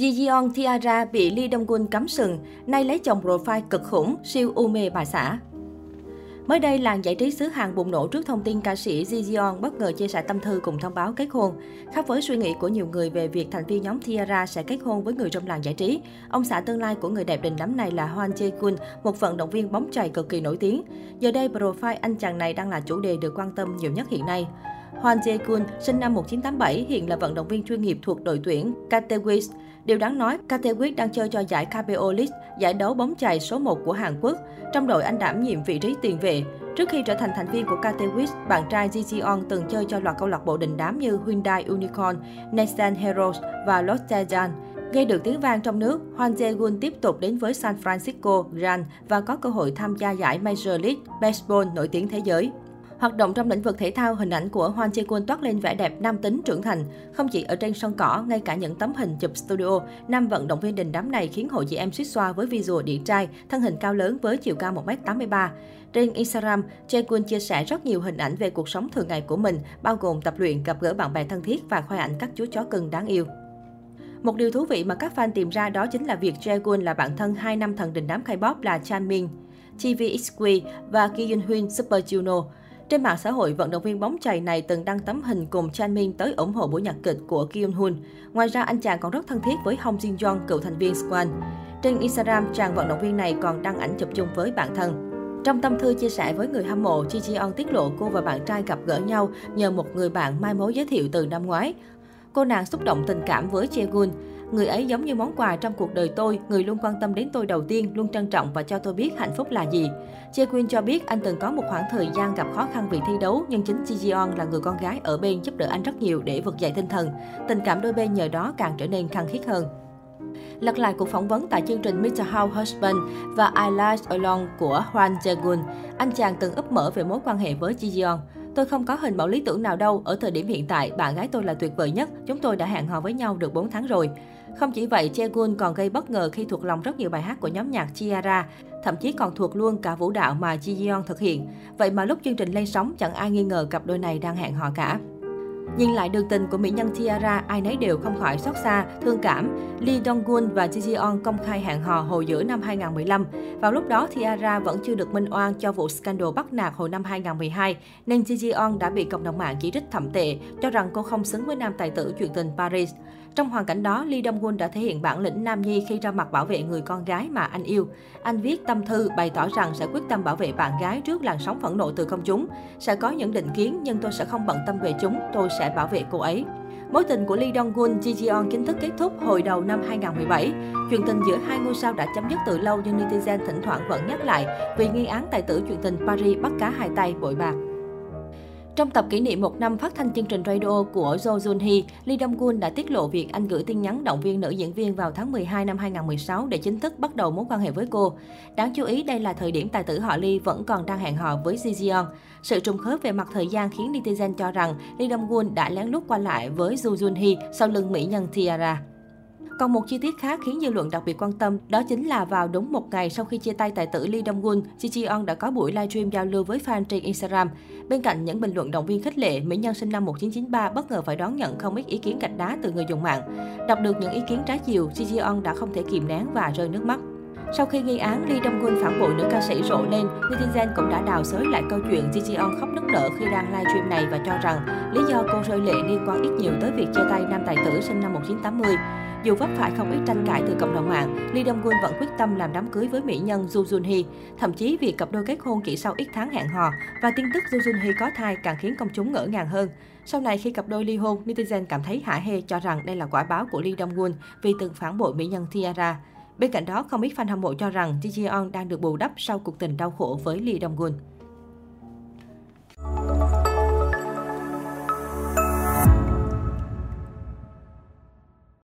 Ji Yeon Tiara bị Lee Dong Gun cắm sừng, nay lấy chồng profile cực khủng, siêu u mê bà xã. Mới đây, làng giải trí xứ Hàn bùng nổ trước thông tin ca sĩ Ji Yeon bất ngờ chia sẻ tâm thư cùng thông báo kết hôn. Khác với suy nghĩ của nhiều người về việc thành viên nhóm Tiara sẽ kết hôn với người trong làng giải trí, ông xã tương lai của người đẹp đình đám này là Hoan Jae Kun, một vận động viên bóng chày cực kỳ nổi tiếng. Giờ đây, profile anh chàng này đang là chủ đề được quan tâm nhiều nhất hiện nay. Hwan Jae-kun, sinh năm 1987, hiện là vận động viên chuyên nghiệp thuộc đội tuyển Katewis. Điều đáng nói, Katewis đang chơi cho giải KBO League, giải đấu bóng chày số 1 của Hàn Quốc. Trong đội anh đảm nhiệm vị trí tiền vệ. Trước khi trở thành thành viên của Katewis, bạn trai Ji Jeon từng chơi cho loạt câu lạc bộ đình đám như Hyundai Unicorn, Nissan Heroes và Lotte Jan. Gây được tiếng vang trong nước, Hwan Jae-gun tiếp tục đến với San Francisco Giants và có cơ hội tham gia giải Major League Baseball nổi tiếng thế giới. Hoạt động trong lĩnh vực thể thao, hình ảnh của Hoan Chi Quân toát lên vẻ đẹp nam tính trưởng thành. Không chỉ ở trên sân cỏ, ngay cả những tấm hình chụp studio, nam vận động viên đình đám này khiến hội chị em suýt xoa với visual điển trai, thân hình cao lớn với chiều cao 1m83. Trên Instagram, Jae Quân chia sẻ rất nhiều hình ảnh về cuộc sống thường ngày của mình, bao gồm tập luyện, gặp gỡ bạn bè thân thiết và khoe ảnh các chú chó cưng đáng yêu. Một điều thú vị mà các fan tìm ra đó chính là việc Jae-gun là bạn thân hai năm thần đình đám K-pop là Chan Min, TVXQ và Ki Yun Hyun Super Juno. Trên mạng xã hội, vận động viên bóng chày này từng đăng tấm hình cùng Chan Min tới ủng hộ buổi nhạc kịch của Kim Hoon. Ngoài ra, anh chàng còn rất thân thiết với Hong Jin Jong, cựu thành viên Squan. Trên Instagram, chàng vận động viên này còn đăng ảnh chụp chung với bạn thân. Trong tâm thư chia sẻ với người hâm mộ, Chi Ji On tiết lộ cô và bạn trai gặp gỡ nhau nhờ một người bạn mai mối giới thiệu từ năm ngoái. Cô nàng xúc động tình cảm với Jaegun. Người ấy giống như món quà trong cuộc đời tôi, người luôn quan tâm đến tôi đầu tiên, luôn trân trọng và cho tôi biết hạnh phúc là gì. Jae cho biết anh từng có một khoảng thời gian gặp khó khăn vì thi đấu, nhưng chính Ji Jeon là người con gái ở bên giúp đỡ anh rất nhiều để vực dậy tinh thần. Tình cảm đôi bên nhờ đó càng trở nên khăng khít hơn. Lật lại cuộc phỏng vấn tại chương trình Mr. House Husband và I Like Alone của Hwan Jae-gun, anh chàng từng ấp mở về mối quan hệ với Ji Jeon. Tôi không có hình mẫu lý tưởng nào đâu, ở thời điểm hiện tại, bạn gái tôi là tuyệt vời nhất, chúng tôi đã hẹn hò với nhau được 4 tháng rồi. Không chỉ vậy, Jaegun còn gây bất ngờ khi thuộc lòng rất nhiều bài hát của nhóm nhạc Chiara, thậm chí còn thuộc luôn cả vũ đạo mà Ji Yeon thực hiện. Vậy mà lúc chương trình lên sóng, chẳng ai nghi ngờ cặp đôi này đang hẹn hò cả. Nhìn lại đường tình của mỹ nhân Tiara, ai nấy đều không khỏi xót xa, thương cảm. Lee Dong-gun và Ji Jeon công khai hẹn hò hồi giữa năm 2015. Vào lúc đó, Tiara vẫn chưa được minh oan cho vụ scandal bắt nạt hồi năm 2012, nên Ji Jeon đã bị cộng đồng mạng chỉ trích thậm tệ, cho rằng cô không xứng với nam tài tử chuyện tình Paris. Trong hoàn cảnh đó, Lee Dong-gun đã thể hiện bản lĩnh nam nhi khi ra mặt bảo vệ người con gái mà anh yêu. Anh viết tâm thư bày tỏ rằng sẽ quyết tâm bảo vệ bạn gái trước làn sóng phẫn nộ từ công chúng. Sẽ có những định kiến nhưng tôi sẽ không bận tâm về chúng, tôi sẽ bảo vệ cô ấy. Mối tình của Lee Dong-gun, Ji Jeon chính thức kết thúc hồi đầu năm 2017. Chuyện tình giữa hai ngôi sao đã chấm dứt từ lâu nhưng netizen thỉnh thoảng vẫn nhắc lại vì nghi án tài tử chuyện tình Paris bắt cá hai tay bội bạc. Trong tập kỷ niệm một năm phát thanh chương trình radio của Jo Jun Hee, Lee Dong Gun đã tiết lộ việc anh gửi tin nhắn động viên nữ diễn viên vào tháng 12 năm 2016 để chính thức bắt đầu mối quan hệ với cô. Đáng chú ý đây là thời điểm tài tử họ Lee vẫn còn đang hẹn hò với Ji Jeon. Sự trùng khớp về mặt thời gian khiến netizen cho rằng Lee Dong Gun đã lén lút qua lại với Jo Jun Hee sau lưng mỹ nhân Tiara. Còn một chi tiết khác khiến dư luận đặc biệt quan tâm, đó chính là vào đúng một ngày sau khi chia tay tài tử Lee Dong Gun, Ji Ji On đã có buổi livestream giao lưu với fan trên Instagram. Bên cạnh những bình luận động viên khích lệ, mỹ nhân sinh năm 1993 bất ngờ phải đón nhận không ít ý kiến gạch đá từ người dùng mạng. Đọc được những ý kiến trái chiều, Ji On đã không thể kìm nén và rơi nước mắt. Sau khi nghi án, Lee Dong Gun phản bội nữ ca sĩ rộ lên, netizen cũng đã đào xới lại câu chuyện Ji Jeon khóc nức nở khi đang livestream này và cho rằng lý do cô rơi lệ liên quan ít nhiều tới việc chia tay nam tài tử sinh năm 1980. Dù vấp phải không ít tranh cãi từ cộng đồng mạng, Lee Dong Gun vẫn quyết tâm làm đám cưới với mỹ nhân Ju Jun Hee. Thậm chí việc cặp đôi kết hôn chỉ sau ít tháng hẹn hò và tin tức Ju Jun Hee có thai càng khiến công chúng ngỡ ngàng hơn. Sau này khi cặp đôi ly hôn, netizen cảm thấy hả hê cho rằng đây là quả báo của Lee Dong Gun vì từng phản bội mỹ nhân Tiara. Bên cạnh đó, không ít fan hâm mộ cho rằng Ji Jeon đang được bù đắp sau cuộc tình đau khổ với Lee Dong Gun.